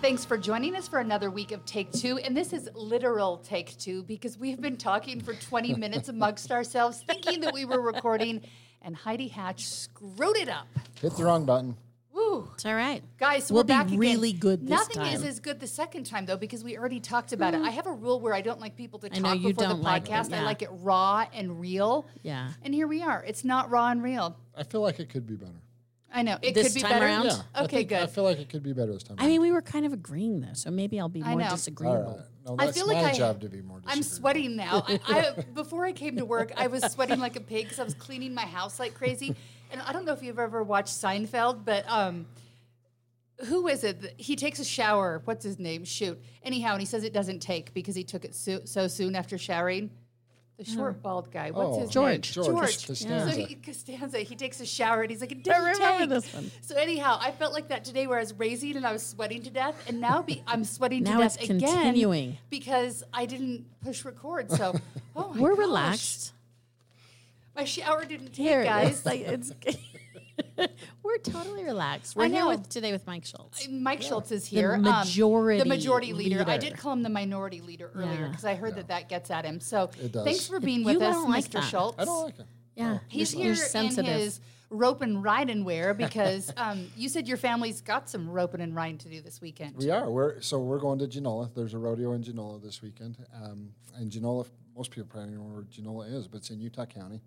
Thanks for joining us for another week of Take Two. And this is literal Take Two because we've been talking for 20 minutes amongst ourselves, thinking that we were recording, and Heidi Hatch screwed it up. Hit the wrong button. Woo. It's all right. Guys, We'll we're be back again. really good this Nothing time. is as good the second time though because we already talked about it. Mm. I have a rule where I don't like people to I know talk you before the don't like it, podcast. I like it raw and real. Yeah. And here we are. It's not raw and real. I feel like it could be better. I know it This could be time better. around? Yeah. I Okay, think- I feel like it could be better this time. I mean, we were kind of agreeing though, so maybe I'll be I more know. disagreeable. All right. No, I that's feel like my I- job to be more I'm disagreeable. sweating now. I, I, before I came to work, I was sweating like a pig because I was cleaning my house like crazy. And I don't know if you've ever watched Seinfeld, but um, who is it? that- He takes a shower. What's his name? Shoot. Anyhow, and he says it doesn't take because he took it so, so soon after showering. The short hmm. bald guy. What's Oh, his George. name? George. George. Costanza. So he, Costanza. He takes a shower and he's like, it didn't remember take. this one. So anyhow, I felt like that today where I was raising and I was sweating to death, and now be, I'm sweating to Now death it's again continuing. because I didn't push record. So, oh my We're gosh. relaxed. My shower didn't take, Here, guys. it's like it's. we're totally relaxed. We're I here with today with Mike Schultz. Mike Schultz is here. Um, majority the majority leader. I did call him the minority leader earlier Yeah. because I heard that that gets at him. So thanks for being You with us, don't like Mr. Schultz. I don't like it. Yeah, He's you're, here you're sensitive. in his rope and riding wear because um, you said your family's got some roping and riding to do this weekend. We are. We're so we're going to Genola. There's a rodeo in Genola this weekend. Um, and Genola, most people probably don't know where Genola is, but it's in Utah County.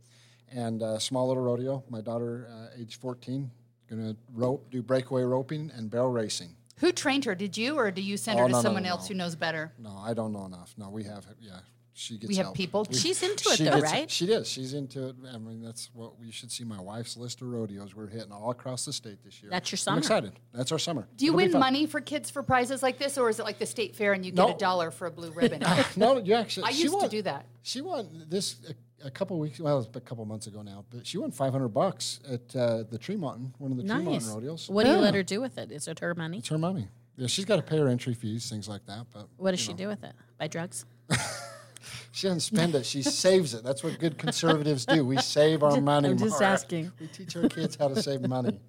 And uh, small little rodeo. My daughter, uh, age 14, gonna rope, do breakaway roping and barrel racing. Who trained her? Did you, or do you send her Oh, to no, someone no, else no. who knows better? No, I don't know enough. No, we have. Yeah, she gets. We have help. people? She's into it though, gets- right? She is. She's into it. I mean, that's what you should see. My wife's list of rodeos. We're hitting all across the state this year. That's your summer. I'm excited. That's our summer. Do you It'll win money for kids for prizes like this, or is it like the state fair and you get a dollar for a blue ribbon? No, you actually. I she used to do that. She won this a, couple weeks. Well, it was a couple months ago now, but she won 500 bucks at uh, the Tree Mountain, one of the Nice. Mountain rodeos. What do you let her do with it? Is it her money? It's her money. Yeah, she's got to pay her entry fees, things like that. But What does she do with it? Buy drugs? she doesn't spend it; she saves it. That's what good conservatives do. We save our money. I'm just asking. We teach our kids how to save money.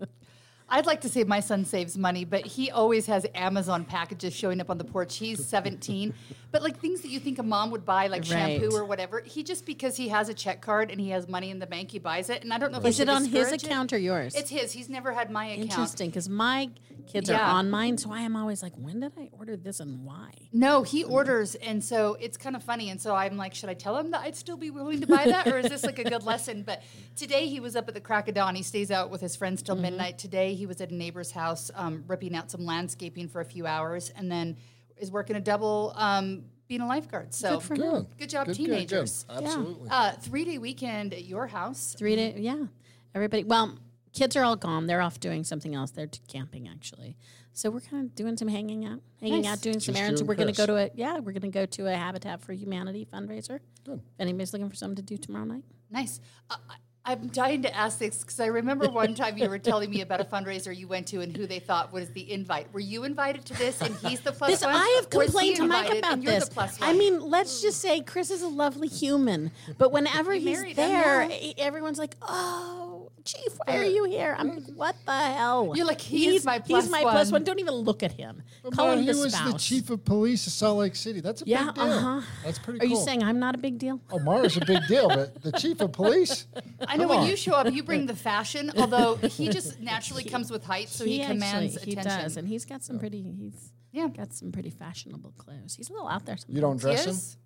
I'd like to say my son saves money, but he always has Amazon packages showing up on the porch. He's 17, but like things that you think a mom would buy, like shampoo or whatever, he just because he has a check card and he has money in the bank, he buys it. And I don't know if Is it on his discourage it. account or yours? It's his. He's never had my account. Interesting, because my kids are Yeah. on mine, so I am always like, when did I order this and why? No, he orders, and so it's kind of funny. And so I'm like, should I tell him that I'd still be willing to buy that, or is this like a good lesson? But today he was up at the crack of dawn. He stays out with his friends till mm-hmm. midnight. Today he was at a neighbor's house, um, ripping out some landscaping for a few hours, and then is working a double, um, being a lifeguard. So Good for good. Good. job, Good, good, good. teenagers. Absolutely. Uh, three day weekend at your house. Three day, yeah. Everybody, well, kids are all gone. They're off doing something else. They're camping actually. So we're kind of doing some hanging out, hanging Nice. out, doing some errands. you and We're going to go to a yeah, we're going to go to a Habitat for Humanity fundraiser. Good. If anybody's looking for something to do tomorrow night, Nice. Uh, I- I'm dying to ask this because I remember one time you were telling me about a fundraiser you went to and who they thought was the invite. Were you invited to this and he's the plus This, one? I have Or is he complained to Mike about this. I mean, let's just say Chris is a lovely human, but whenever he's him, there, e- everyone's like, "Oh, Chief, why are you here?" I'm like, "What the hell?" You're like, "He is he's my He's my one." one. Don't even look at him. But Call Maura, him he the was spouse. the chief of police of Salt Lake City. That's a Yeah, big deal. uh-huh. That's pretty Are cool. you saying I'm not a big deal? Oh, Maura's a big deal, but the chief of police. I know Come when you show up, you bring the fashion, although he just naturally comes with height, so he, commands actually, attention. He does, and he's got some pretty. He's Yeah. got some pretty fashionable clothes. He's a little out there. Sometimes. You don't dress him. Yes?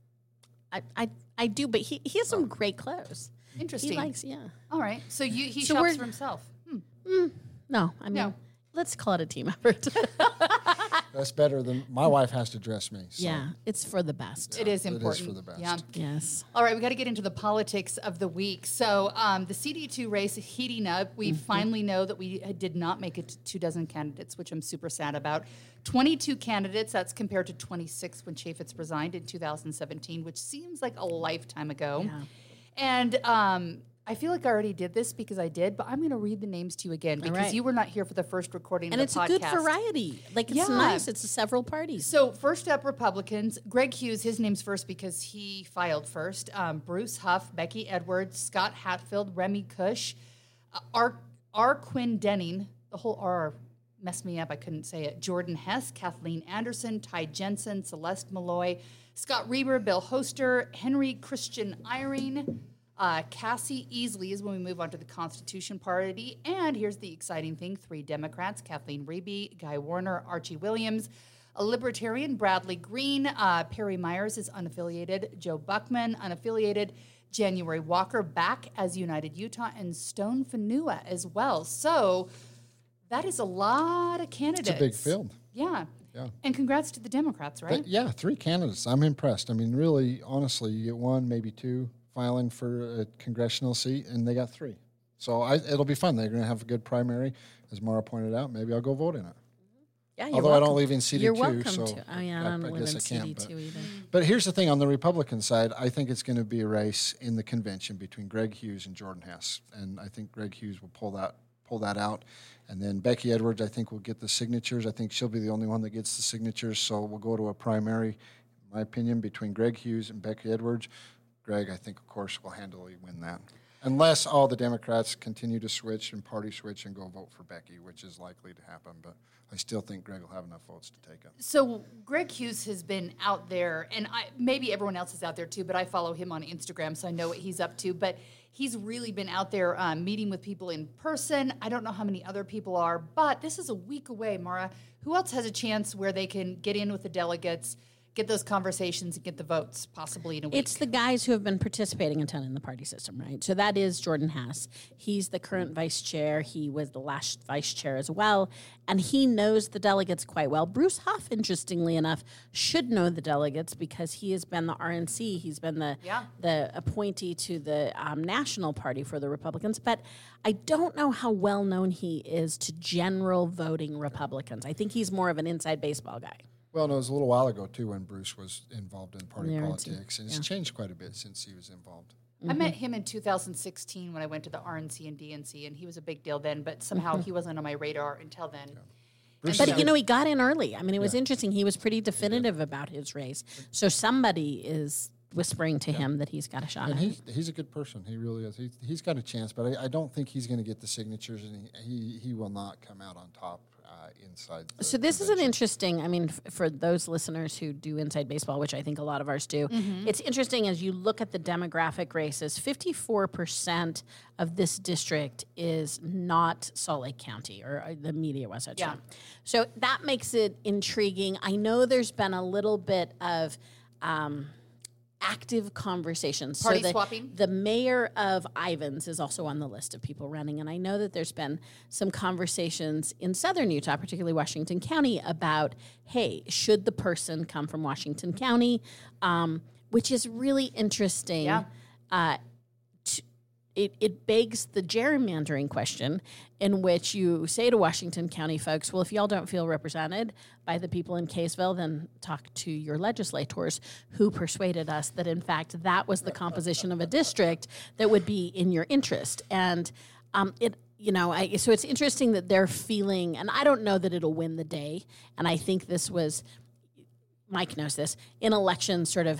I, I, I do, but he, he has Oh. some great clothes. Interesting. He likes, yeah. All right. So you he So shops for himself. Hmm. No, I mean, No. let's call it a team effort. That's better than my wife has to dress me. so Yeah, it's for the best. It is It is important. for the best. Yeah. Yes. All right, we got to get into the politics of the week. So, um, the CD2 race heating up. We Mm-hmm. finally know that we uh, did not make it to two dozen candidates, which I'm super sad about. 22 candidates, that's compared to 26 when Chaffetz resigned in 2017, which seems like a lifetime ago. Yeah. And um, I feel like I already did this because I did, but I'm going to read the names to you again because right. you were not here for the first recording And it's a good variety. Like it's Yeah. nice. It's several parties. So first up, Republicans. Greg Hughes, his name's first because he filed first. Um, Bruce Hough, Becky Edwards, Scott Hatfield, Remy Cush, uh, R. R. Quinn Denning. The whole R messed me up. I couldn't say it. Jordan Hess, Kathleen Anderson, Ty Jensen, Celeste Maloy, Scott Reber, Bill Hoster, Henry Christian Eyring. Uh, Cassie Easley is when we move on to the Constitution Party. And here's the exciting thing three Democrats Kathleen Riebe, Guy Warner, Archie Williams, a Libertarian, Bradley Green, uh, Perry Myers is unaffiliated, Joe Buckman, unaffiliated, January Walker back as United Utah, and Stone Fanua as well. So that is a lot of candidates. It's a big field. Yeah. Yeah. And congrats to the Democrats, right? But yeah, three candidates. I'm impressed. I mean, really, honestly, you get one, maybe two filing for a congressional seat, and they got three. So I, it'll be fun. They're going to have a good primary, as Maura pointed out. Maybe I'll go vote in it. Yeah, you're Although I don't live in CD2, You're welcome so to. Oh yeah, I I- don't I live guess in I CD can't, but- two either. But here's the thing on the Republican side, I think it's going to be a race in the convention between Greg Hughes and Jordan Hess. And I think Greg Hughes will pull that pull that out. And then Becky Edwards, I think, will get the signatures. I think she'll be the only one that gets the signatures. So we'll go to a primary, in my opinion, between Greg Hughes and Becky Edwards. Greg, I think, of course, will handily win that. Unless all the Democrats continue to switch and party switch and go vote for Becky, which is likely to happen. But I still think Greg will have enough votes to take it. So Greg Hughes has been out there, and I, maybe everyone else is out there too. But I follow him on Instagram, so I know what he's up to. But he's really been out there um, meeting with people in person. I don't know how many other people are, but this is a week away, Maura. Who else has a chance where they can get in with the delegates, get those conversations, and get the votes, possibly in a week? It's the guys who have been participating a ton in the party system, right? So that is Jordan Hess. He's the current vice chair. He was the last vice chair as well. And he knows the delegates quite well. Bruce Hough, interestingly enough, should know the delegates because he has been the RNC. He's been the Yeah. the appointee to the um, national party for the Republicans. But I don't know how well known he is to general voting Republicans. I think he's more of an inside baseball guy. Well, no, it was a little while ago too when Bruce was involved in party The politics, and it's changed quite a bit since he was involved. I met mm-hmm. him in 2016 when I went to the RNC and DNC, and he was a big deal then. But somehow mm-hmm. he wasn't on my radar until then. Bruce But you know, he got in early. I mean, it was interesting. He was pretty definitive about his race. So somebody is whispering to him that he's got a shot. and At he, he's a good person. He really is. He, he's got a chance, but I, I don't think he's going to get the signatures, and he, he, he will not come out on top uh, inside. The So this is an interesting. I mean, f- for those listeners who do inside baseball, which I think a lot of ours do, it's interesting as you look at the demographic races. Fifty-four percent of this district is not Salt Lake County, or uh, the media was at Yeah. So that makes it intriguing. I know there's been a little bit of. Um, active conversations. Party the, swapping? The mayor of Ivins is also on the list of people running, and I know that there's been some conversations in southern Utah, particularly Washington County, about hey, should the person come from Washington County, um, which is really interesting. Yeah. Uh, it, it begs the gerrymandering question in which you say to Washington County folks, well, if y'all don't feel represented by the people in Kaysville, then talk to your legislators who persuaded us that, in fact, that was the composition of a district that would be in your interest. And um, it, you know, I, so it's interesting that they're feeling, and I don't know that it'll win the day. And I think this was, Mike knows this, in elections, sort of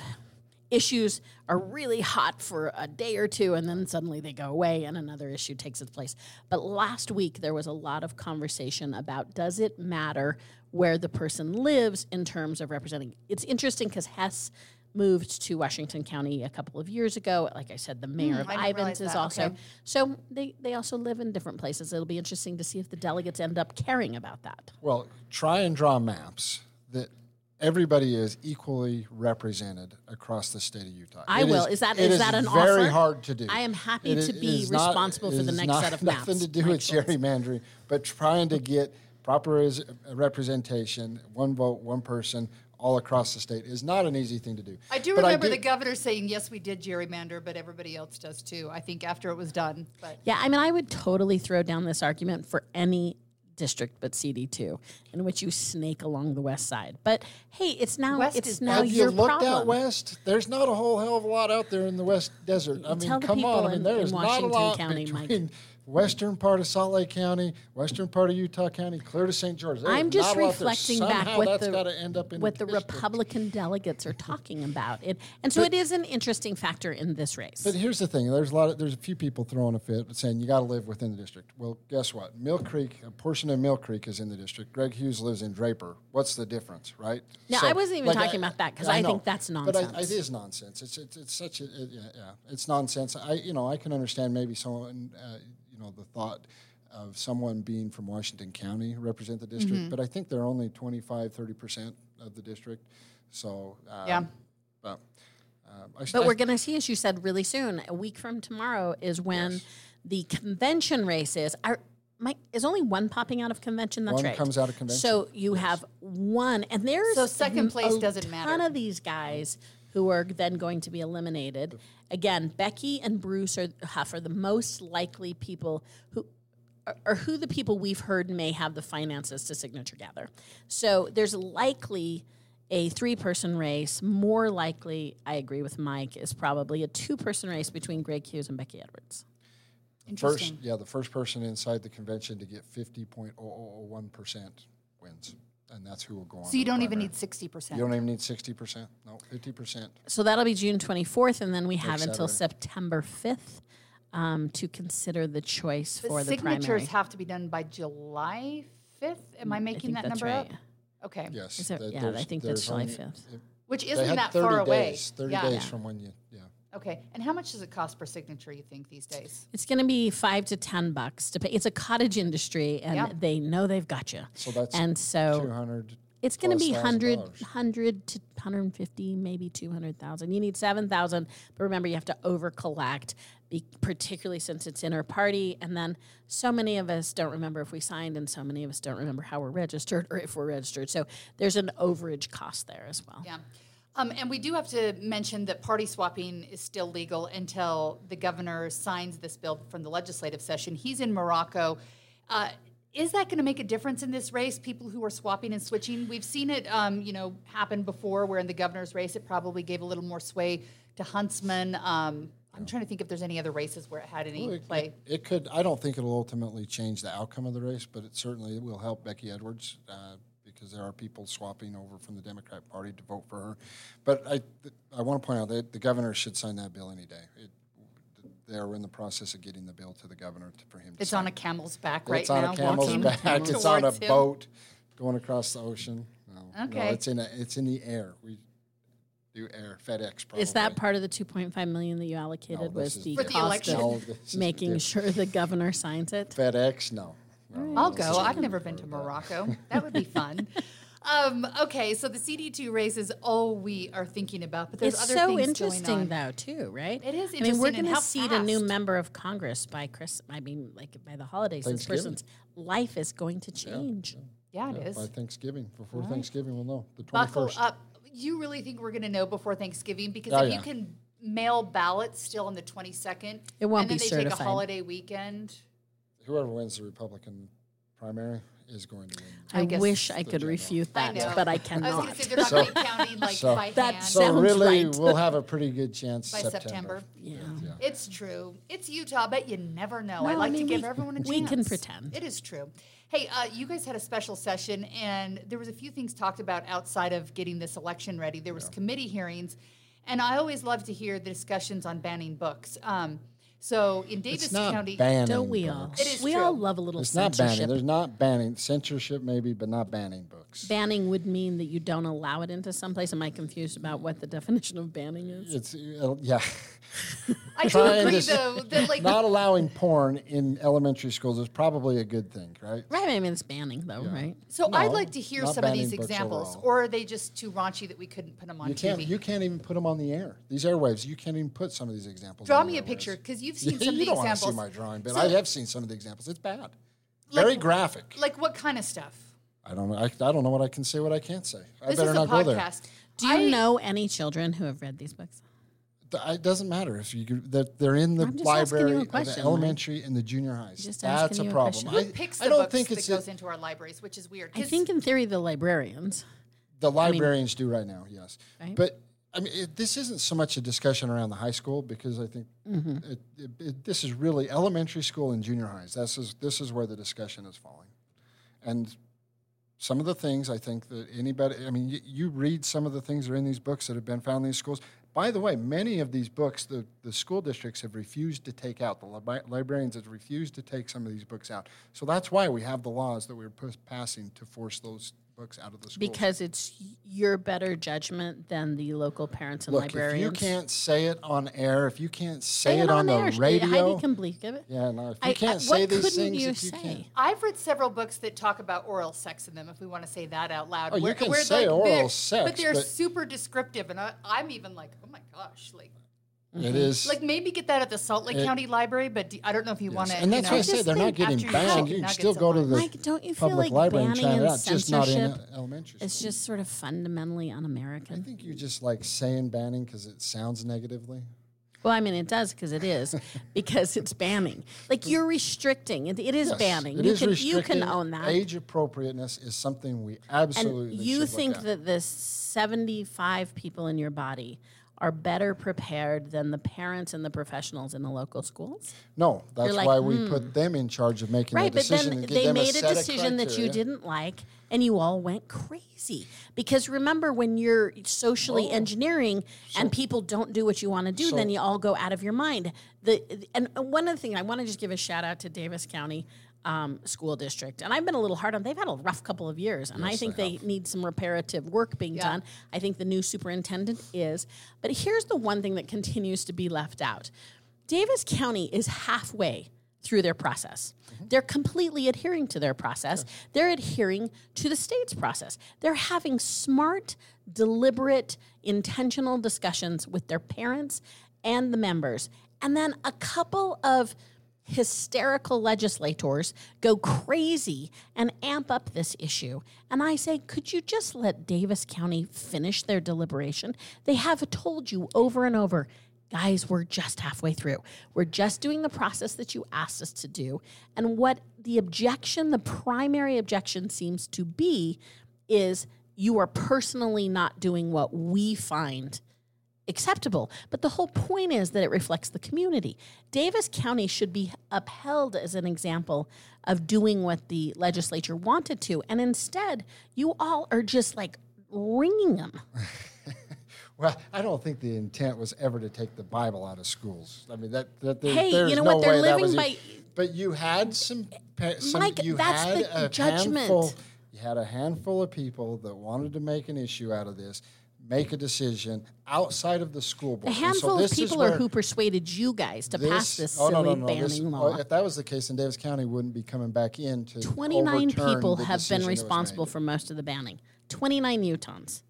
issues are really hot for a day or two and then suddenly they go away and another issue takes its place. But last week there was a lot of conversation about does it matter where the person lives in terms of representing? It's interesting because Hess moved to Washington County a couple of years ago. Like I said, the hmm, mayor of I didn't Ivins is that. also Okay. so they, they also live in different places. It'll be interesting to see if the delegates end up caring about that. Well, try and draw maps that everybody is equally represented across the state of Utah. I It will. Is that- it is that an very offer? hard to do. I am happy It to is- be it is not- responsible for the next not set of maps. Nothing to do with Schultz. gerrymandering, but trying to get proper is representation, one vote, one person, all across the state is not an easy thing to do. I do But remember do- the governor saying, "Yes, we did gerrymander, but everybody else does too." I think after it was done, but Yeah, I mean, I would totally throw down this argument for any district but CD2 in which you snake along the west side. But hey, it's now West it's is now Have you looked problem. out west? There's not a whole hell of a lot out there in the West Desert. I mean, Tell the come people on. I mean, there's in not a Washington lot County, Mike. Western part of Salt Lake County, western part of Utah County, clear to St. George. There I'm just not a lot there. reflecting back what the gotta end up in what the. Republican delegates are talking about. It, and so it is an interesting factor in this race. But here's the thing: there's a lot of there's a few people throwing a fit, saying you got to live within the district. Well, guess what? Mill Creek, a portion of Mill Creek is in the district. Greg Hughes lives in Draper. What's the difference, right? No, I wasn't even talking about that because I know, think that's But I, nonsense. it is nonsense. It's it's, it's such a it, yeah, yeah, it's nonsense. I you know I can understand maybe someone uh, you know the thought of someone being from Washington County represent the district, Mm-hmm. but I think they're only 25, 30 percent of the district. So um, Yeah. but. Um, I, But I- we're going to see, as you said, really soon. A week from tomorrow is when the convention race is. Are, Mike, is only one popping out of convention? That's One right. comes out of convention. So you have one, and there's So second place a doesn't ton matter. of these guys who are then going to be eliminated. Again, Becky and Bruce are, Hough are the most likely people who or- or who the people we've heard may have the finances to signature gather. So there's likely a three person race. More likely, I agree with Mike, is probably a two person race between Greg Hughes and Becky Edwards. First, yeah, the first person inside the convention to get fifty point oh oh, oh one percent wins, and that's who will go on. so you don't even need sixty percent. You don't even need sixty percent. No, fifty percent. So that'll be June 24th, and then we have until Saturday. September 5th um, to consider the choice for the signatures primary. have to be done by July fifth. Am I I making that that's number right. up? Okay. Yes. Is it- that yeah, I there's- think that's there's July only- 5th. it- Which They isn't had that 30 far away. days. Thirty yeah. days from when you. Yeah. Okay. And how much does it cost per signature? You think these days? It's going to be five to ten bucks to pay. It's a cottage industry, and Yeah. they know they've got you. So that's and so hundred. it's going to be plus hundred, hundred to 150, maybe 200,000. You need 7,000, but remember you have to over collect, particularly since it's inter party. And then so many of us don't remember if we signed, and so many of us don't remember how we're registered or if we're registered. So there's an overage cost there as well. Yeah. Um, and we do have to mention that party swapping is still legal until the governor signs this bill from the legislative session. He's in Morocco. Uh, is that going to make a difference in this race? People who are swapping and switching. We've seen it, um, you know, happen before. Where in the governor's race, it probably gave a little more sway to Huntsman. Um, I'm trying to think if there's any other races where it had any It, play. it could. I don't think it'll ultimately change the outcome of the race, but it certainly will help Becky Edwards uh, because there are people swapping over from the Democrat Party to vote for her. But I, I want to point out that the governor should sign that bill any day. It, they're in the process of getting the bill to the governor to, for him. To It's sign. on a camel's back right it's on a camel's walking back. It's on a him. boat going across the ocean. No, no, Okay. it's in a, it's in the air. We do air FedEx. Probably. Is that part of the 2.5 million that you allocated No, was the For the cost election. Of this making different. sure the governor signs it? FedEx? No. No I'll go. I've never been to Morocco. That would be fun. Um, okay, so the CD2 race is all we are thinking about, but there's It's other so things interesting, going on. though, too, right? It is I mean, we're going to how seat a new member of Congress by Chris. I mean, like by the holidays. This person's life is going to change. Yeah, it Yeah, is. by Thanksgiving. Before Thanksgiving, we'll know. The 21st. Buckle up. You really think we're going to know before Thanksgiving? Because Oh, if yeah. you can mail ballots still on the 22nd, It won't and then be they take a holiday weekend. Whoever wins the Republican primary is going to win. I I, wish I could general. refute that, know. but I I was cannot. going to say they're not So- going counting like so- by That hand. So really, right. we'll have a pretty good chance By September. September. yeah. Yeah. It's true. It's Utah, but you never know. No, I I like mean, to give we- everyone a chance. we can pretend. It is true. Hey, uh, you guys had a special session, and there was a few things talked about outside of getting this election ready. There was committee hearings, and I always love to hear the discussions on banning books. Um, so in Davis It's not County, banning. Don't we all? books. It is we true. all love a little It's not banning. There's not banning. Censorship maybe, but not banning books. Banning would mean that you don't allow it into some place. Am I confused about what the definition of banning is? It's uh, yeah. I do Trying agree though that like not allowing porn in elementary schools is probably a good thing, right? Right. I mean, it's banning, though, right? So I'd like to hear some of these examples, overall. or are they just too raunchy that we couldn't put them on You TV? can't. You can't even put them on the air. These airwaves. You can't even put some of these examples. Draw on the me a airwaves. picture because you've seen some of you the don't want to examples. see my drawing, but So- I have seen some of the examples. It's bad. very graphic. Like what kind of stuff? I don't know. I, I don't know what I can say. What I can't say. I This better is a not go there. podcast. Do you I- know any children who have read these books? Th- It doesn't matter if you they're, they're in the I'm just asking you a library, of question, the Mike. elementary and the junior highs. Just That's a you a problem. question. I, Who picks I don't books think that it's goes a- into our libraries, which is weird. I 'Cause think in theory the librarians. the librarians do right now. Yes, Right. but I mean, it, this isn't so much a discussion around the high school because I think Mm-hmm. it, it, it, this is really elementary school and junior highs. This is this is where the discussion is falling, and some of the things I think that anybody, I mean, you, you read some of the things that are in these books that have been found in these schools. By the way, many of these books, the, the school districts have refused to take out. The libra- librarians have refused to take some of these books out. So that's why we have the laws that we're pu- passing to force those books out of the schools. Because it's your better judgment than the local parents and Look, if you can't say it on air, if you can't say, say it, on, air. the radio, Heidi can believe it. yeah, no, if you I- I- can't say what these couldn't things, you if you say? can't, I've read several books that talk about oral sex in them. If we want to say that out loud, Oh, you can where, say like, oral sex, but they're but- super descriptive, and I, I'm even like, oh my gosh, like, it mm-hmm. is. like maybe get that at the Salt Lake It- County Library, but do, I don't know if you want to. and that's you why I said they're not getting after you banned. You can still go to the Mike, don't you feel public like library and banning try it and out, just not in censorship a- elementary It's just sort of fundamentally un-American. I think you're just like saying banning because it sounds negatively. Well, I mean, it does because it is, because it's banning. Like you're restricting. It, it is Yes, banning. it you is can you can own that. Age appropriateness is something we absolutely. and you think look at. that the 75 people in your body are better prepared than the parents and the professionals in the local schools? no, that's like, why we hmm. put them in charge of making Right, the but decision then and give they them a made a decision that you didn't like, and you all went crazy. Because remember, when you're socially oh. engineering and people don't do what you want to do, then you all go out of your mind. The and one other thing, I want to just give a shout out to Davis County. Um, school district, and I've been a little hard on. They've had a rough couple of years, and I think they, need some reparative work being done. I think the new superintendent is, but here's the one thing that continues to be left out: Davis County is halfway through their process. They're completely adhering to their process. They're adhering to the state's process. They're having smart, deliberate, intentional discussions with their parents and the members. And then a couple of hysterical legislators go crazy and amp up this issue. And I say, could you just let Davis County finish their deliberation? They have told you over and over guys, we're just halfway through. We're just doing the process that you asked us to do. And what the objection, the primary objection seems to be, is you are personally not doing what we find acceptable. But the whole point is that it reflects the community. Davis County should be upheld as an example of doing what the legislature wanted to. And instead, you all are just like ringing them. Well, I don't think the intent was ever to take the Bible out of schools. I mean, that, that there, Hey, you know no what? They're living was it. by- But you had some, some Mike, you that's had the a judgment. handful. You had a handful of people that wanted to make an issue out of this, make a decision outside of the school board. A And so handful of people are who persuaded you guys to pass this oh, silly no, no, no, banning this- law. oh, if that was the case, then Davis County wouldn't be coming back in to 29 people the have been responsible for most of the banning. 29 Utahns.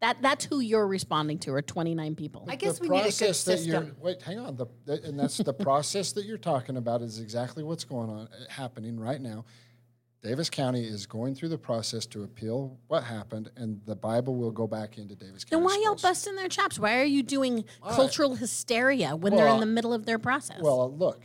That, that's who you're responding to, are 29 people. I guess the we need a good process that you're system. wait hang on the, the- and that's the process that you're talking about is exactly what's going on happening right now davis county is going through the process to appeal what happened and the bible will go back into davis county then why y'all busting their chops? Why are you doing cultural hysteria when they're in Well, the middle of their process? well look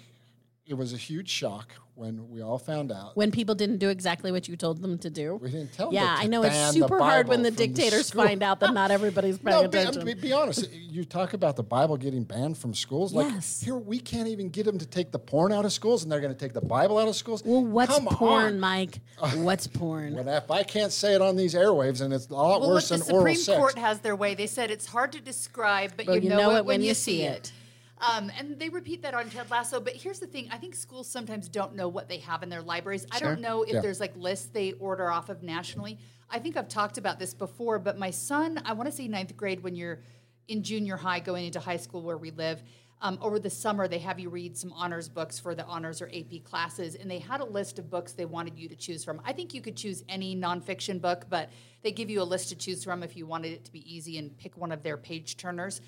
it was a huge shock when we all found out when people didn't do exactly what you told them to do. We didn't tell them Yeah, I know it's super hard when the from the dictators find out that not everybody's paying no, be, attention. be, be honest. You talk about the Bible getting banned from schools. Like Yes. here, we can't even get them to take the porn out of schools, and they're going to take the Bible out of schools. well, what's Come porn, on. Mike? What's porn? When if I can't say it on these airwaves, and it's a lot Well, look, worse the than oral Supreme. Court has their way. They said it's hard to describe, but Well, you, know, it when, you see see it. it. Um, and they repeat that on Ted Lasso. But here's the thing: I think schools sometimes don't know what they have in their libraries. I don't know if Yeah. there's like lists they order off of nationally. I think I've talked about this before, but my son, I want to say ninth grade when you're in junior high going into high school where we live. Um, over the summer, they have you read some honors books for the honors or AP classes, and they had a list of books they wanted you to choose from. I think you could choose any nonfiction book, but they give you a list to choose from if you wanted it to be easy and pick one of their page turners.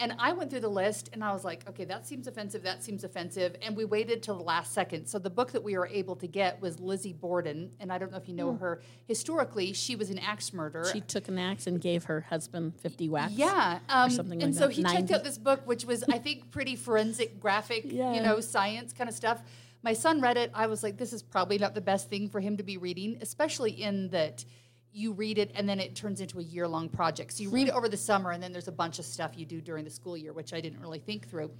And I went through the list and I was like, okay, that seems offensive, that seems offensive. And we waited till the last second. So the book that we were able to get was Lizzie Borden. And I don't know if you know her. Historically, she was an axe murderer. She took an axe and gave her husband 50 whacks. Yeah, um, something and like so that. he checked out this book, which was I think pretty forensic, graphic, Yeah. you know, science kind of stuff. My son read it. I was like, this is probably not the best thing for him to be reading, especially in that you read it and then it turns into a year long project. So you read it over the summer, and then there's a bunch of stuff you do during the school year, which I didn't really think through.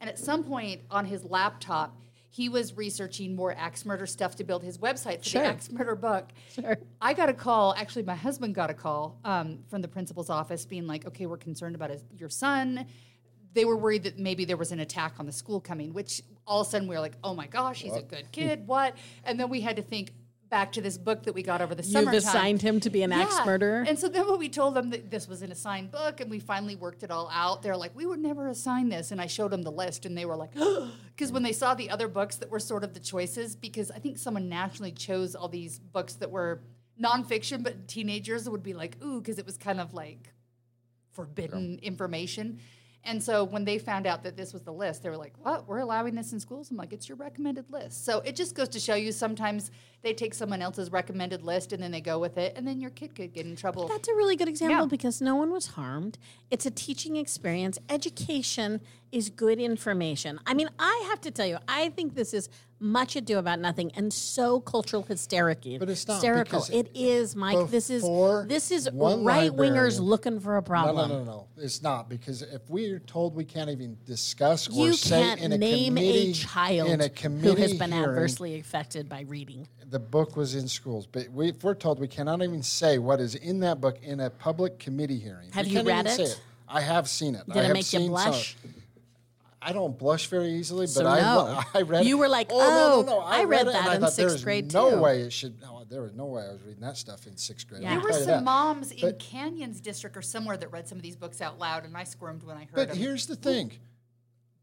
And at some point on his laptop. He was researching more axe murder stuff to build his website for Sure. the axe murder book. Sure. I got a call. Actually, my husband got a call um, from the principal's office, being like, "Okay, we're concerned about his, your son." They were worried that maybe there was an attack on the school coming. Which all of a sudden we were like, "Oh my gosh, he's a good kid." What? And then we had to think back to this book that we got over the summer. You've assigned him to be an axe murderer? And so then when we told them that this was an assigned book, and we finally worked it all out, they're like, "We would never assign this." And I showed them the list, and they were like, because when they saw the other books that were sort of the choices, because I think someone nationally chose all these books that were nonfiction, but teenagers would be like, "Ooh," because it was kind of like forbidden information. And so when they found out that this was the list, they were like, "What? We're allowing this in schools?" I'm like, "It's your recommended list." So it just goes to show you sometimes they take someone else's recommended list and then they go with it, and then your kid could get in trouble. That's a really good example Yeah. because no one was harmed. It's a teaching experience. Education is good information. I mean, I have to tell you, I think this is much ado about nothing and so cultural hysterical. But it's not, hysterical. because It is, Mike. This is this is right wingers looking for a problem. no, no, no. no. It's not because if we're told we can't even discuss or You say can't in a name committee a child in a committee who committee has been hearing, adversely affected by reading. The book was in schools, but we, if we're told we cannot even say what is in that book in a public committee hearing. Have we you read even say it? I have seen it. Did I it have make you seen some- blush? I don't blush very easily, but So I, no. I read. You were like, oh, no, "Oh, no, no. I read it, and that I in thought, sixth "There's grade, No too." way it should. No, there was no way I was reading that stuff in sixth grade. Yeah. There were some that. moms in Canyons District or somewhere that read some of these books out loud, and I squirmed when I heard But them. here's the thing.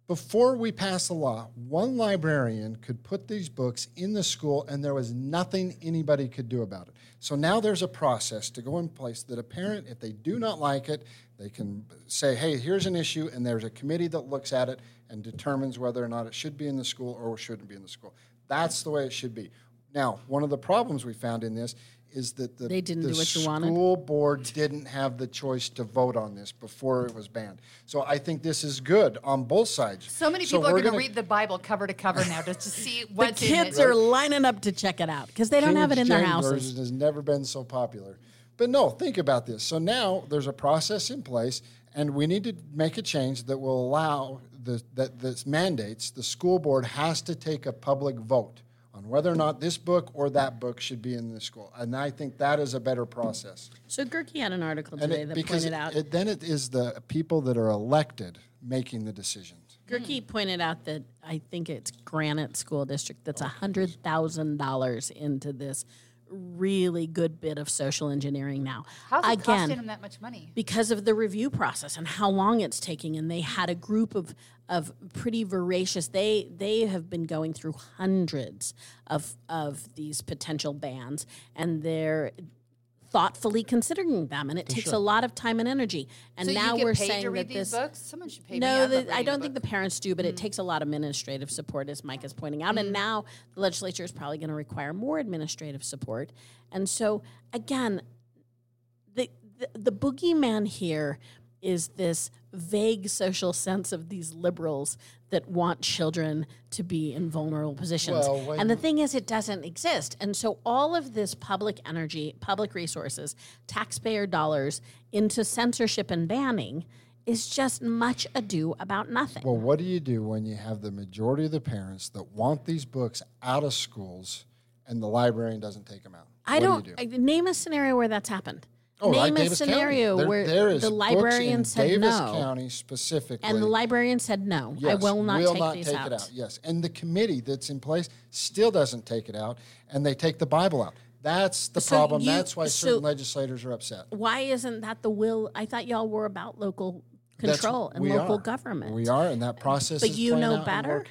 Before we passed the law, one librarian could put these books in the school and there was nothing anybody could do about it. So now there's a process to go in place that a parent, if they do not like it, they can say, hey, here's an issue, and there's a committee that looks at it and determines whether or not it should be in the school or shouldn't be in the school. That's the way it should be. Now, one of the problems we found in this is that the, They didn't the do what you wanted? school board didn't have the choice to vote on this before it was banned. So I think this is good on both sides. so many people we're going to gonna- read the Bible cover to cover now just to see what The what's kids in it. are lining up to check it out because they don't King have it in their James houses. version has never been so popular. But no, think about this. So now there's a process in place, and we need to make a change that will allow the, that this mandates the school board has to take a public vote on whether or not this book or that book should be in the school. And I think that is a better process. So Gehrke had an article today it, that pointed out. it, then it is the people that are elected making the decisions. Gehrke pointed out that I think it's Granite School District that's a hundred thousand dollars into this really good bit of social engineering now. How's it Again, costing them that much money? because of the review process and how long it's taking and they had a group of of pretty voracious they they have been going through hundreds of of these potential bans and they're thoughtfully considering them and it takes a lot of time and energy and so now you get we're paid saying to read that these this books? Someone should pay me. no, I'm the, I don't think the parents do, but it mm. takes a lot of administrative support, as Mike is pointing out. And mm. now the legislature is probably going to require more administrative support. And so, again, the, the the boogeyman here is this vague social sense of these liberals that want children to be in vulnerable positions. Well, and the thing is, it doesn't exist. And so, all of this public energy, public resources, taxpayer dollars into censorship and banning is just much ado about nothing. Well, what do you do when you have the majority of the parents that want these books out of schools and the librarian doesn't take them out? I What do don't do? I, name a scenario where that's happened. Oh, name a Davis scenario There- where there the librarian said Davis no, County specifically. and the librarian said no. I will not will take not these take out. it out. Yes, and the committee that's in place still doesn't take it out, and they take the Bible out. That's the So problem. you- That's why so- certain legislators are upset. Why isn't that the will? I thought y'all were about local That's- control and local are. government. We are, and that process But is you know out and better?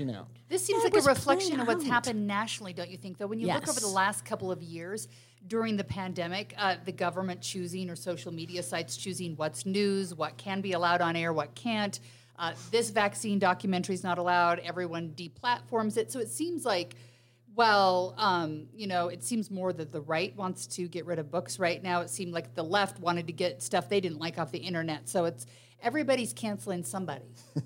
This seems like a reflection of what's out. happened nationally, don't you think? Though, when you look over the last couple of years during the pandemic, uh, the government choosing or social media sites choosing what's news, what can be allowed on air, what can't. Uh, this vaccine documentary is not allowed. Everyone deplatforms it. So it seems like, well, um, you know, it seems more that the right wants to get rid of books right now. It seemed like the left wanted to get stuff they didn't like off the internet. So it's everybody's canceling somebody.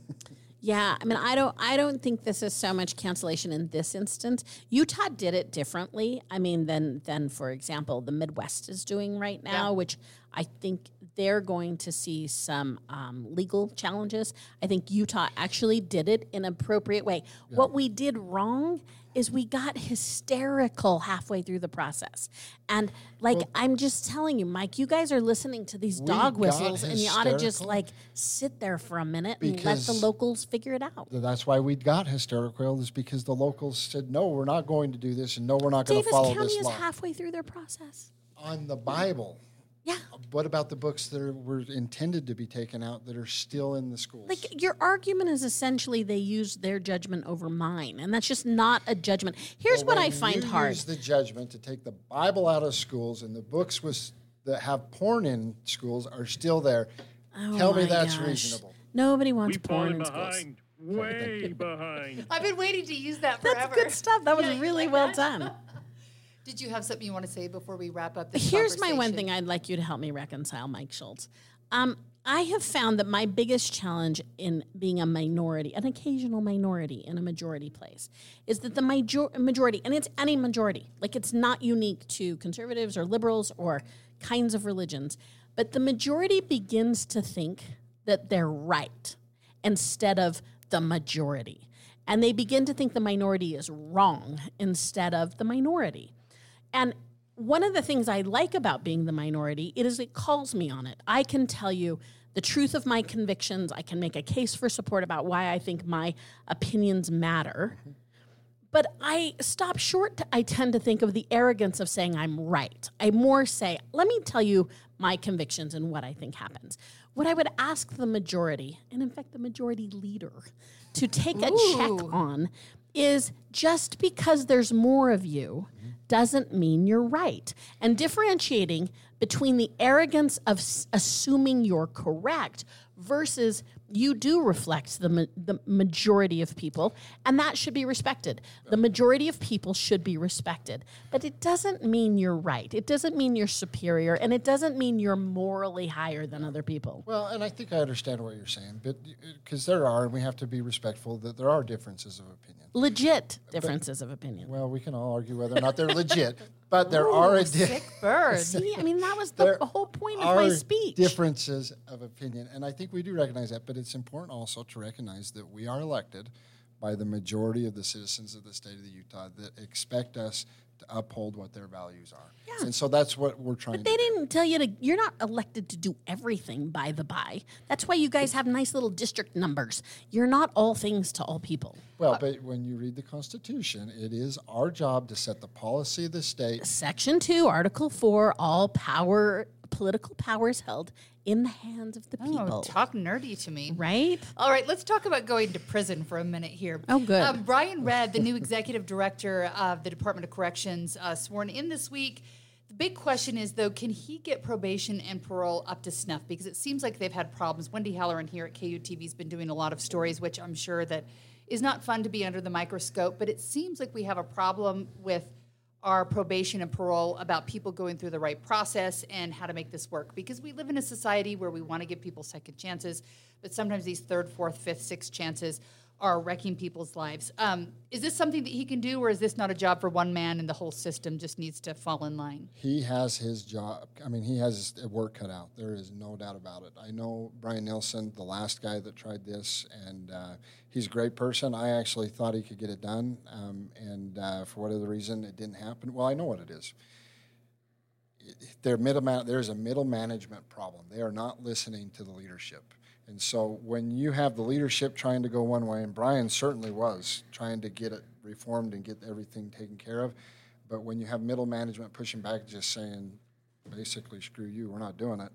Yeah, I mean, I don't, I don't think this is so much cancellation in this instance. Utah did it differently. I mean, than than for example, the Midwest is doing right now, which I think they're going to see some um, legal challenges. I think Utah actually did it in an appropriate way. What we did wrong is we got hysterical halfway through the process, and like I'm just telling you, Mike, you guys are listening to these dog whistles, and you ought to just like sit there for a minute and let the locals figure it out. That's why we got hysterical, is because the locals said, no, we're not going to do this, and no, we're not going to Davis follow County this is law. halfway through their process. On the Bible, Yeah. what about the books that are, were intended to be taken out that are still in the schools? Like your argument is essentially they use their judgment over mine, and that's just not a judgment. Here's Well, what I find you hard. Use the judgment to take the Bible out of schools, and the books was, that have porn in schools are still there. Oh tell me Oh that's gosh. reasonable. Nobody wants We've porn fallen in schools. behind, way behind. I've been waiting to use that forever. That's good stuff. That was Yeah, really like well that? done. Did you have something you want to say before we wrap up this conversation? Here's my one thing I'd like you to help me reconcile, Mike Schultz. Um, I have found that my biggest challenge in being a minority, an occasional minority in a majority place, is that the major- majority, and it's any majority, like it's not unique to conservatives or liberals or kinds of religions, but the majority begins to think that they're right instead of the majority. And they begin to think the minority is wrong instead of the minority. And one of the things I like about being the minority it is it calls me on it. I can tell you the truth of my convictions. I can make a case for support about why I think my opinions matter. But I stop short. I tend to think of the arrogance of saying I'm right. I more say, let me tell you my convictions and what I think happens. What I would ask the majority, and in fact, the majority leader, to take a check on is just because there's more of you doesn't mean you're right. And differentiating between the arrogance of s- assuming you're correct versus you do reflect the, ma- the majority of people, and that should be respected. The majority of people should be respected. But it doesn't mean you're right. It doesn't mean you're superior, and it doesn't mean you're morally higher than other people. Well, and I think I understand what you're saying, but because uh, there are, and we have to be respectful that there are differences of opinion. Legit differences of opinion. Well, we can all argue whether or not they're legit, but there are a di- Sick bird. See, I mean, that was the there whole point of my speech. differences of opinion, and I think we do recognize that. But it's important also to recognize that we are elected by the majority of the citizens of the state of the Utah that expect us to uphold what their values are. Yeah. And so that's what we're trying But to they didn't tell you to. You're not elected to do everything by the by. That's why you guys have nice little district numbers. You're not all things to all people. Well, uh, but when you read the Constitution, it is our job to set the policy of the state. Section 2, Article 4 all power, political powers held in the hands of the Oh, people. talk nerdy to me. right? All right, let's talk about going to prison for a minute here. Oh, good. Um, Brian Redd, the new executive director of the Department of Corrections, uh, sworn in this week. The big question is, though, can he get probation and parole up to snuff? Because it seems like they've had problems. Wendy Halloran here at KUTV has been doing a lot of stories, which I'm sure that is not fun to be under the microscope. But it seems like we have a problem with our probation and parole about people going through the right process and how to make this work. Because we live in a society where we want to give people second chances but sometimes these third fourth fifth sixth chances are wrecking people's lives um, is this something that he can do or is this not a job for one man and the whole system just needs to fall in line He has his job. I mean, he has his work cut out. There is no doubt about it. I know Brian Nielson, the last guy that tried this, and uh, he's a great person. I actually thought he could get it done, um, and uh, for whatever reason, it didn't happen. Well, I know what it is. Middle there's a middle management problem. They are not listening to the leadership. And so when you have the leadership trying to go one way, and Brian certainly was trying to get it reformed and get everything taken care of, but when you have middle management pushing back, just saying, basically, screw you, we're not doing it,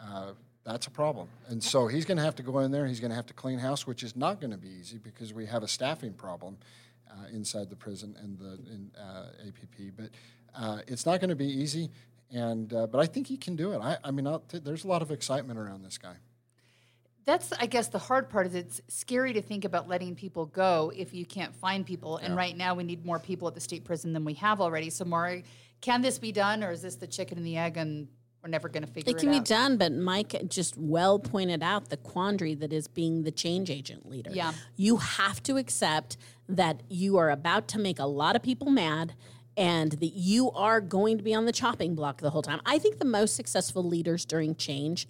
uh, that's a problem. And so he's going to have to go in there. He's going to have to clean house, which is not going to be easy because we have a staffing problem. uh, inside the prison and the in, uh, APP. But uh, it's not going to be easy. And uh, but I think he can do it. I, I mean, t- there's a lot of excitement around this guy. That's, I guess, the hard part is it's scary to think about letting people go if you can't find people. And right now, we need more people at the state prison than we have already. So, Maury, can this be done, or is this the chicken and the egg, and we're never going to figure it, out? It can be out? done, but Mike just well pointed out the quandary that is being the change agent leader. Yeah. You have to accept that you are about to make a lot of people mad and that you are going to be on the chopping block the whole time. I think the most successful leaders during change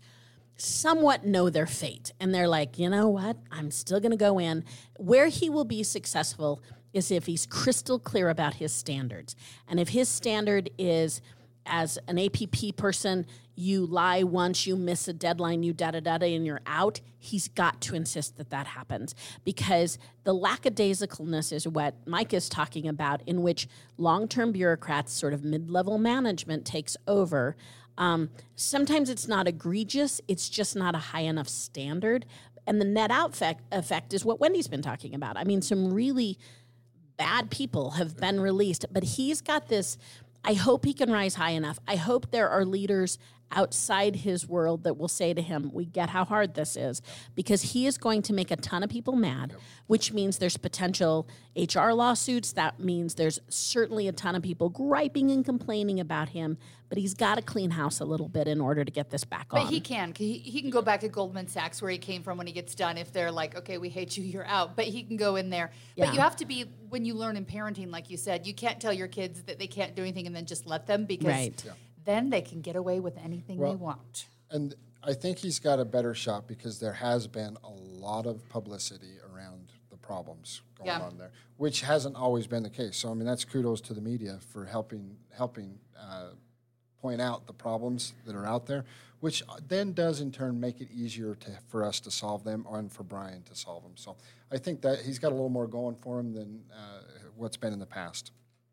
somewhat know their fate and they're like, you know what? I'm still going to go in. Where he will be successful is if he's crystal clear about his standards. And if his standard is as an APP person, you lie once, you miss a deadline, you da da da da, and you're out. He's got to insist that that happens because the lackadaisicalness is what Mike is talking about, in which long term bureaucrats, sort of mid level management, takes over. Um, sometimes it's not egregious, it's just not a high enough standard. And the net out effect, effect is what Wendy's been talking about. I mean, some really bad people have been released, but he's got this. I hope he can rise high enough. I hope there are leaders outside his world that will say to him, We get how hard this is, because he is going to make a ton of people mad, which means there's potential HR lawsuits. That means there's certainly a ton of people griping and complaining about him, but he's got to clean house a little bit in order to get this back But on. But he can. He, he can go back to Goldman Sachs where he came from when he gets done. If they're like, okay, we hate you, you're out. But he can go in there. Yeah. But you have to be when you learn in parenting, like you said, you can't tell your kids that they can't do anything and then just let them because Right. Yeah. Then they can get away with anything they want. And I think he's got a better shot because there has been a lot of publicity around the problems going Yeah. on there, which hasn't always been the case. So I mean, that's kudos to the media for helping helping uh, point out the problems that are out there, which then does in turn make it easier to, for us to solve them and for Brian to solve them. So I think that he's got a little more going for him than uh, what's been in the past.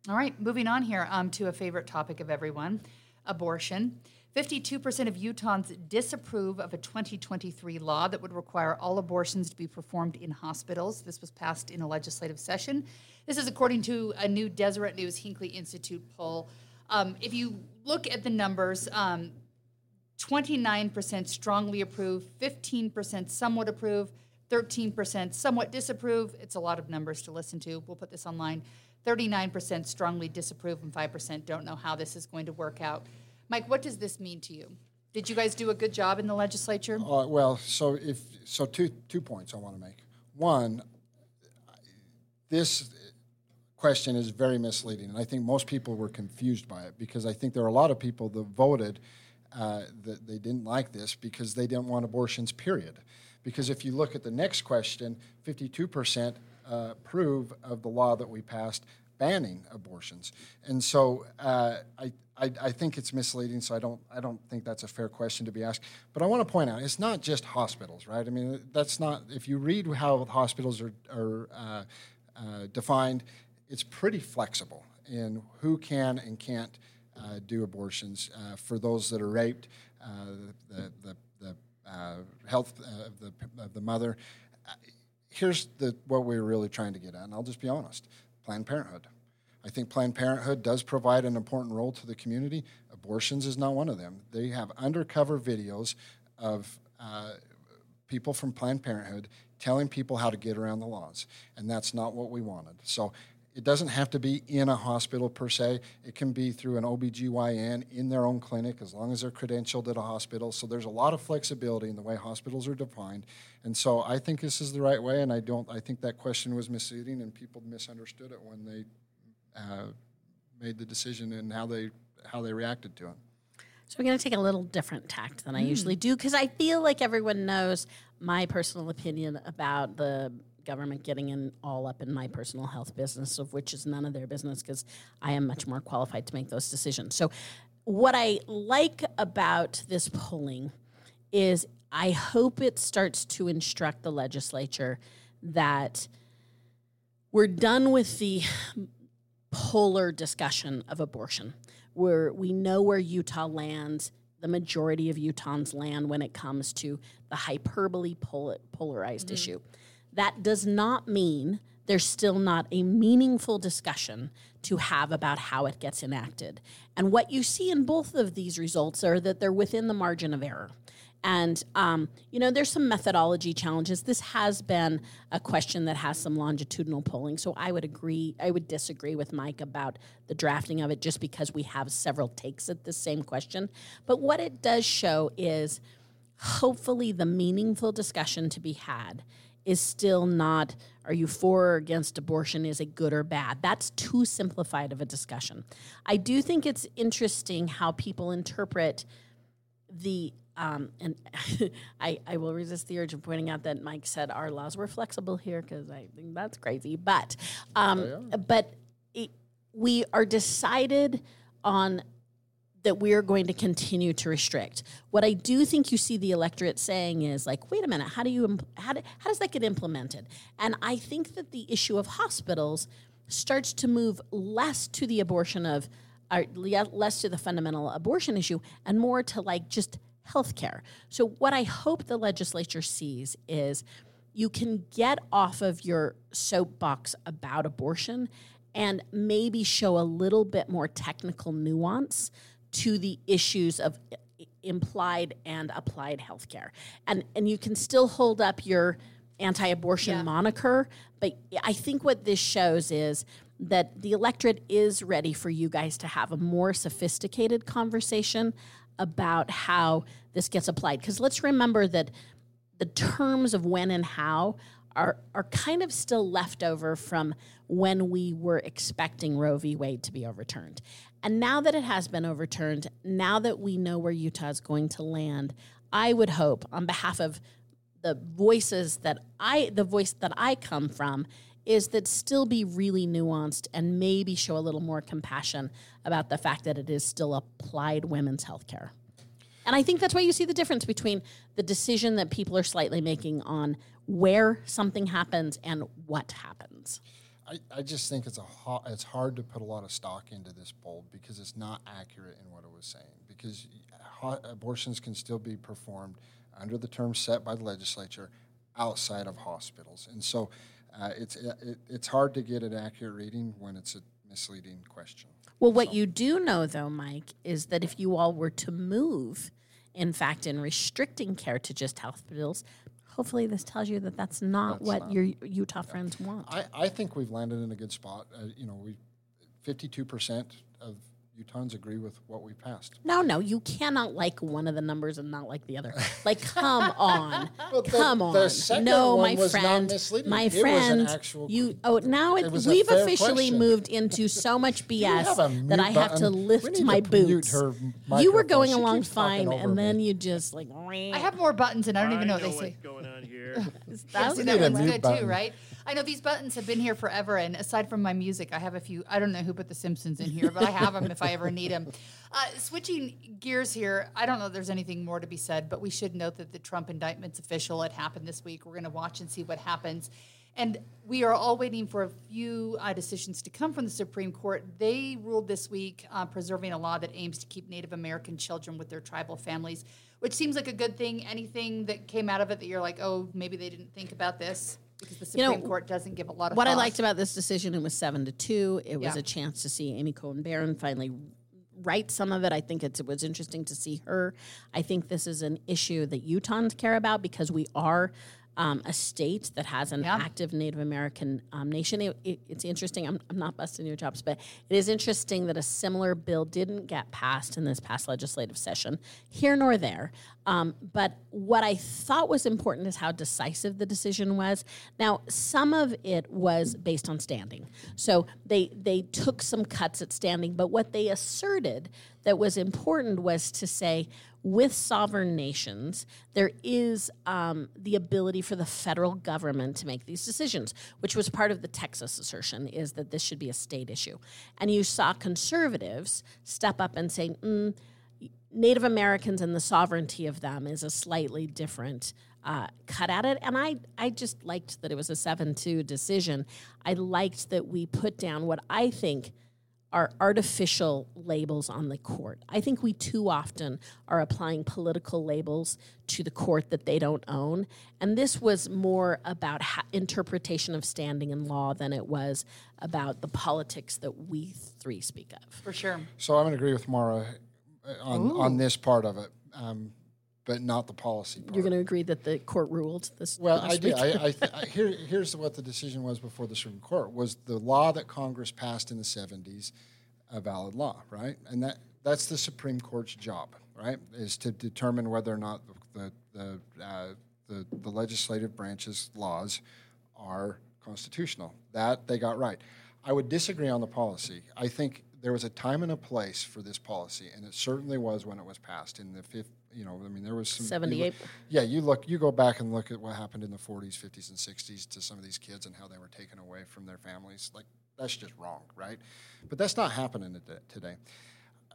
All right, moving on here um, to a favorite topic of everyone abortion. 52% of Utahns disapprove of a 2023 law that would require all abortions to be performed in hospitals. This was passed in a legislative session. This is according to a new Deseret News Hinckley Institute poll. Um, if you look at the numbers, um, 29% strongly approve, 15% somewhat approve, 13% somewhat disapprove. It's a lot of numbers to listen to. We'll put this online. 39% strongly disapprove, and 5% don't know how this is going to work out. Mike, what does this mean to you? Did you guys do a good job in the legislature? Uh, well, so if so, two two points I want to make. One, this question is very misleading, and I think most people were confused by it because I think there are a lot of people that voted uh, that they didn't like this because they didn't want abortions. Period. Because if you look at the next question, fifty-two percent uh, approve of the law that we passed banning abortions, and so uh, I, I I think it's misleading. So I don't I don't think that's a fair question to be asked. But I want to point out it's not just hospitals, right? I mean that's not if you read how hospitals are are uh, uh, defined, it's pretty flexible in who can and can't uh, do abortions uh, for those that are raped, the the, the health of the of the mother. Here's the what we're really trying to get at, and I'll just be honest: Planned Parenthood. I think Planned Parenthood does provide an important role to the community. Abortions is not one of them. They have undercover videos of uh, people from Planned Parenthood telling people how to get around the laws, and that's not what we wanted. So it doesn't have to be in a hospital per se. It can be through an OBGYN in their own clinic as long as they're credentialed at a hospital. So there's a lot of flexibility in the way hospitals are defined. And so I think this is the right way and I don't I think that question was misleading and people misunderstood it when they uh, made the decision and how they how they reacted to it. So we're going to take a little different tact than I usually do because I feel like everyone knows my personal opinion about the government getting in all up in my personal health business, of which is none of their business because I am much more qualified to make those decisions. So, what I like about this polling is I hope it starts to instruct the legislature that we're done with the polar discussion of abortion, where we know where Utah lands, the majority of Utahns land when it comes to the hyperbole pol- polarized mm-hmm. issue. That does not mean there's still not a meaningful discussion to have about how it gets enacted. And what you see in both of these results are that they're within the margin of error. And, um, you know, there's some methodology challenges. This has been a question that has some longitudinal polling. So I would agree, I would disagree with Mike about the drafting of it just because we have several takes at the same question. But what it does show is hopefully the meaningful discussion to be had is still not are you for or against abortion is it good or bad that's too simplified of a discussion i do think it's interesting how people interpret the um, and I, I will resist the urge of pointing out that Mike said our laws were flexible here because I think that's crazy. But um, but it, we are decided on that we are going to continue to restrict. What I do think you see the electorate saying is like, wait a minute, how do you how, do, how does that get implemented? And I think that the issue of hospitals starts to move less to the abortion of uh, or less to the fundamental abortion issue and more to like just healthcare. So what I hope the legislature sees is you can get off of your soapbox about abortion and maybe show a little bit more technical nuance to the issues of implied and applied healthcare. And and you can still hold up your anti-abortion Yeah. moniker, but I think what this shows is that the electorate is ready for you guys to have a more sophisticated conversation about how this gets applied. Because let's remember that the terms of when and how are are kind of still left over from when we were expecting Roe v. Wade to be overturned. And now that it has been overturned, now that we know where Utah is going to land, I would hope on behalf of the voices that I the voice that I come from is that still be really nuanced and maybe show a little more compassion about the fact that it is still applied women's health care. And I think that's why you see the difference between the decision that people are slightly making on where something happens and what happens. I, I just think it's a ho- it's hard to put a lot of stock into this poll because it's not accurate in what it was saying. Because ho- abortions can still be performed under the terms set by the legislature outside of hospitals, and so uh, it's it, it's hard to get an accurate reading when it's a misleading question. Well, what you do know, though, Mike, is that if you all were to move, in fact, in restricting care to just hospitals, hopefully this tells you that that's not That's what not- your Utah friends want. I, I think we've landed in a good spot. Uh, you know, we fifty two percent of Utahns agree with what we passed. No, no, you cannot like one of the numbers and not like the other. Like, come on, But the- come the on. second no, one my was not friend, misleading. my It was an friend. actual- you oh now it, it we've officially question. moved into so much BS that I have to button? We lift my to boots. her You were going She along fine, over and then you just like. I have more buttons, and I don't even know what they say. what's going on here. Yeah, see, that need a good button. too, right? I know these buttons have been here forever, and aside from my music, I have a few. I don't know who put the Simpsons in here, but I have them if I ever need them. Uh, switching gears here, I don't know if there's anything more to be said, but we should note that the Trump indictment's official. It happened this week. We're going to watch and see what happens. And we are all waiting for a few uh, decisions to come from the Supreme Court. They ruled this week uh, preserving a law that aims to keep Native American children with their tribal families, which seems like a good thing. Anything that came out of it that you're like, oh, maybe they didn't think about this because the You know, Supreme Court doesn't give a lot of What I liked about this decision, it was seven to two. It was Yeah. a chance to see Amy Coney Barrett finally write some of it. I think it's, it was interesting to see her. I think this is an issue that Utahns care about because we are. Um, a state that has an Yeah. active Native American um, nation. It, it- it's interesting. I'm, I'm not busting your chops, but it is interesting that a similar bill didn't get passed in this past legislative session, here nor there. Um, but what I thought was important is how decisive the decision was. Now, some of it was based on standing, so they they took some cuts at standing. But what they asserted that was important was to say, with sovereign nations, there is um, the ability for the federal government to make these decisions, which was part of the Texas assertion, is that this should be a state issue. And you saw conservatives step up and say, mm, Native Americans and the sovereignty of them is a slightly different uh, cut at it. And I, I just liked that it was a 7 2 decision. I liked that we put down what I think are artificial labels on the court. I think we too often are applying political labels to the court that they don't own. And this was more about ha- interpretation of standing in law than it was about the politics that we three speak of. For sure. So I'm going to agree with Maura uh, on, on this part of it, um, but not the policy part. You're going to agree that the court ruled this. Well, I did. I, I, th- I here, here's what the decision was before the Supreme Court was the law that Congress passed in the 70s a valid law, right? And that that's the Supreme Court's job, right? Is to determine whether or not the the uh, the, the legislative branch's laws are constitutional. That they got right. I would disagree on the policy. I think there was a time and a place for this policy, and it certainly was when it was passed in the fifth. You know, I mean, there was some you look- 78. yeah, you look, you go back and look at what happened in the 40s, 50s, and 60s to some of these kids and how they were taken away from their families. Like that's just wrong, right? But that's not happening today- today.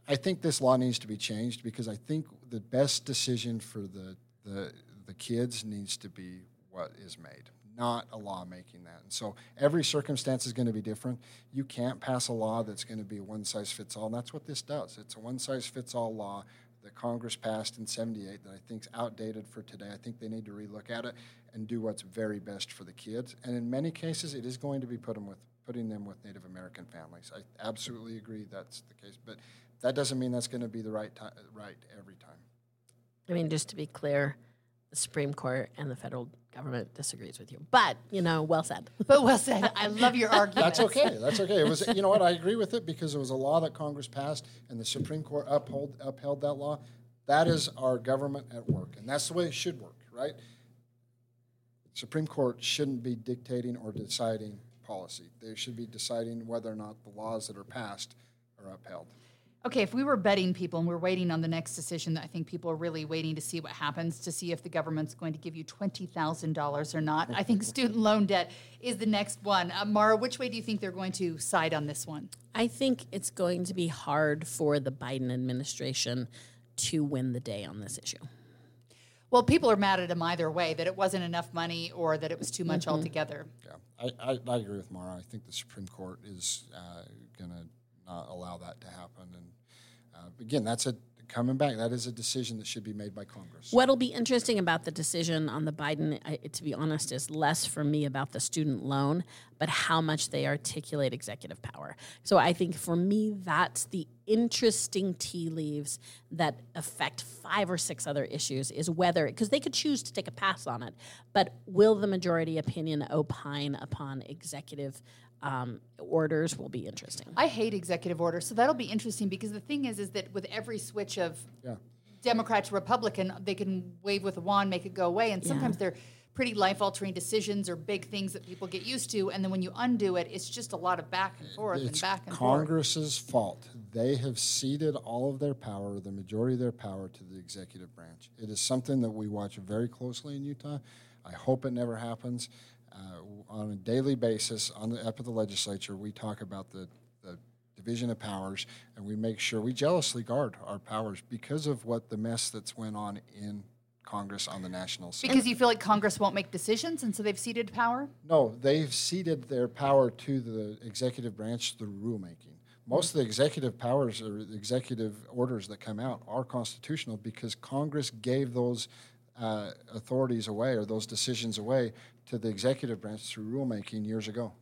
I think this law needs to be changed because I think the best decision for the the the kids needs to be what is made, not a law making that. And so every circumstance is going to be different. You can't pass a law that's going to be a one size fits all, and that's what this does. It's a one size fits all law that Congress passed in 78 that I think is outdated for today. I think they need to relook at it and do what's very best for the kids. And in many cases, it is going to be put them with, putting them with Native American families. I absolutely agree that's the case. But that doesn't mean that's going to be the right, ti- right every time. I mean, just to be clear, the Supreme Court and the federal government disagrees with you. But, you know, well said. But well said. I love your argument. That's okay. That's okay. It was, you know what? I agree with it because it was a law that Congress passed, and the Supreme Court uphold, upheld that law. That is our government at work, and that's the way it should work, right? Supreme Court shouldn't be dictating or deciding policy. They should be deciding whether or not the laws that are passed are upheld. Okay, if we were betting people and we're waiting on the next decision, I think people are really waiting to see what happens to see if the government's going to give you $20,000 or not. I think student loan debt is the next one. Uh, Maura, which way do you think they're going to side on this one? I think it's going to be hard for the Biden administration to win the day on this issue. Well, people are mad at him either way that it wasn't enough money or that it was too much altogether. Yeah, I, I, I agree with Maura. I think the Supreme Court is uh, going to allow that to happen. And uh, again, that's a coming back. That is a decision that should be made by Congress. What'll be interesting about the decision on the Biden, I, to be honest, is less for me about the student loan, but how much they articulate executive power. So I think for me, that's the interesting tea leaves that affect five or six other issues is whether, because they could choose to take a pass on it, but will the majority opinion opine upon executive um, orders will be interesting. I hate executive orders, so that'll be interesting because the thing is, is that with every switch of Yeah. Democrat to Republican, they can wave with a wand, make it go away, and sometimes they're pretty life-altering decisions or big things that people get used to, and then when you undo it, it's just a lot of back and forth and It's back and forth. Congress's fault. They have ceded all of their power, the majority of their power, to the executive branch. It is something that we watch very closely in Utah. I hope it never happens. Uh, on a daily basis, on the up at the legislature, we talk about the, the division of powers, and we make sure we jealously guard our powers because of what the mess that's went on in Congress on the national scene. Because you feel like Congress won't make decisions, and so they've ceded power. No, they've ceded their power to the executive branch through rulemaking. Most of the executive powers or executive orders that come out are constitutional because Congress gave those uh, authorities away or those decisions away to the executive branch through rulemaking years ago.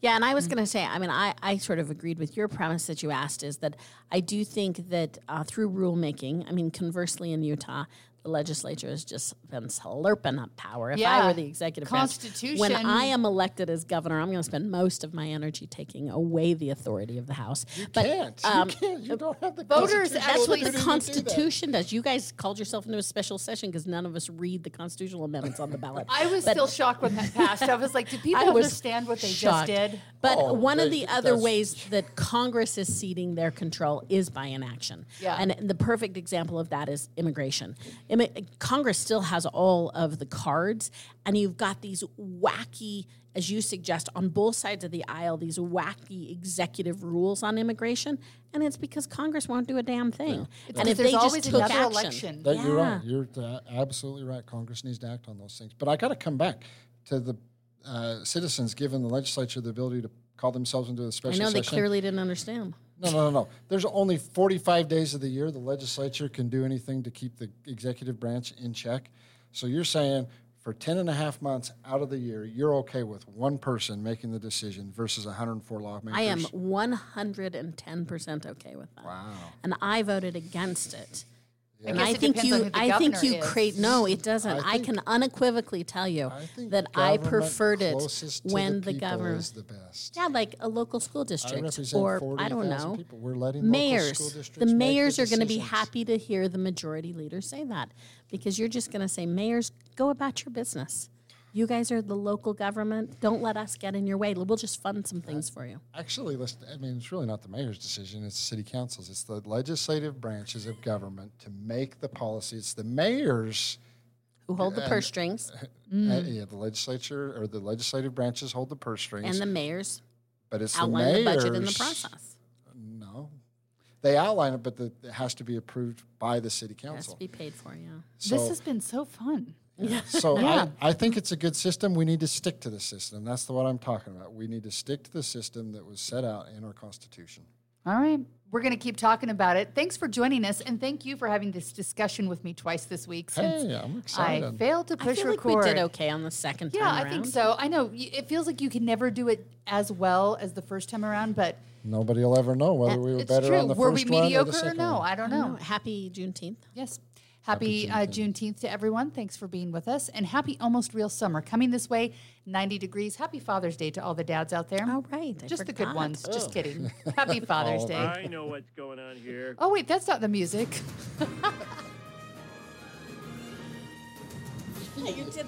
Yeah, and I was going to say, I mean, I, I sort of agreed with your premise that you asked is that I do think that uh, through rulemaking, I mean, conversely in Utah, legislature has just been slurping up power. If I were the executive branch, when I am elected as governor, I'm going to spend most of my energy taking away the authority of the House. but can't. um, you can't. You don't have the voters that's what the authority to do. Constitution does. You guys called yourself into a special session because none of us read the constitutional amendments on the ballot. I was But- still shocked when that passed. I was like, do people I understand what they shocked. just did? But Oh, one of the other ways that Congress is ceding their control is by inaction. Yeah. And the perfect example of that is immigration. Immi- Congress still has all of the cards, and you've got these wacky, as you suggest, on both sides of the aisle, these wacky executive rules on immigration. And it's because Congress won't do a damn thing. And if there's they always just took another action, election. That You're right. You're uh, absolutely right. Congress needs to act on those things. But I got to come back to the uh, citizens giving the legislature the ability to call themselves into a special I know they session. clearly didn't understand. No, no, no, no. There's only 45 days of the year the legislature can do anything to keep the executive branch in check. So you're saying for 10 and a half months out of the year, you're okay with one person making the decision versus 104 lawmakers? I am 110% okay with that. Wow. And I voted against it. And guess I think you on who the I think you is. create no, it doesn't. I I, can unequivocally tell you I that I preferred it when the, people government is the best. Yeah, like a local school I district represent or I don't know. people. We're letting local mayors. school The districts make mayors the are going to be happy to hear the majority leader say that because you're just going to say, mayors, go about your business. You guys are the local government. Don't let us get in your way. We'll just fund some things for you. Actually, let's, I mean, it's really not the mayor's decision. It's the city council's. It's the legislative branches of government to make the policy. It's the mayor's. Who hold the purse strings uh, yeah, the legislature or the legislative branches hold the purse strings. and the mayors but it's outline the the mayor's. budget in the process. No, they outline it, but the, it has to be approved by the city It has council. to be paid for, yeah. So, this has been so fun. so Yeah. I, I think it's a good system. We need to stick to the system. That's the what I'm talking about. We need to stick to the system that was set out in our constitution. All right. We're going to keep talking about it. Thanks for joining us, and thank you for having this discussion with me twice this week. Since Hey, I'm excited. I failed to I push feel like record. we did okay on the second Yeah, time Yeah, I around. think so. I know it feels like you can never do it as well as the first time around, but Nobody will ever know whether we were it's better true. on the Were first we one or mediocre the or no? one. I don't I know. know. Happy Juneteenth. Yes. Happy, uh, Juneteenth to everyone. Thanks for being with us. And happy almost real summer coming this way, 90 degrees. Happy Father's Day to all the dads out there. Oh, right. I Just the good forgot. ones. Just kidding. Happy Father's Day. I know what's going on here. Oh, wait, that's not the music. You did that.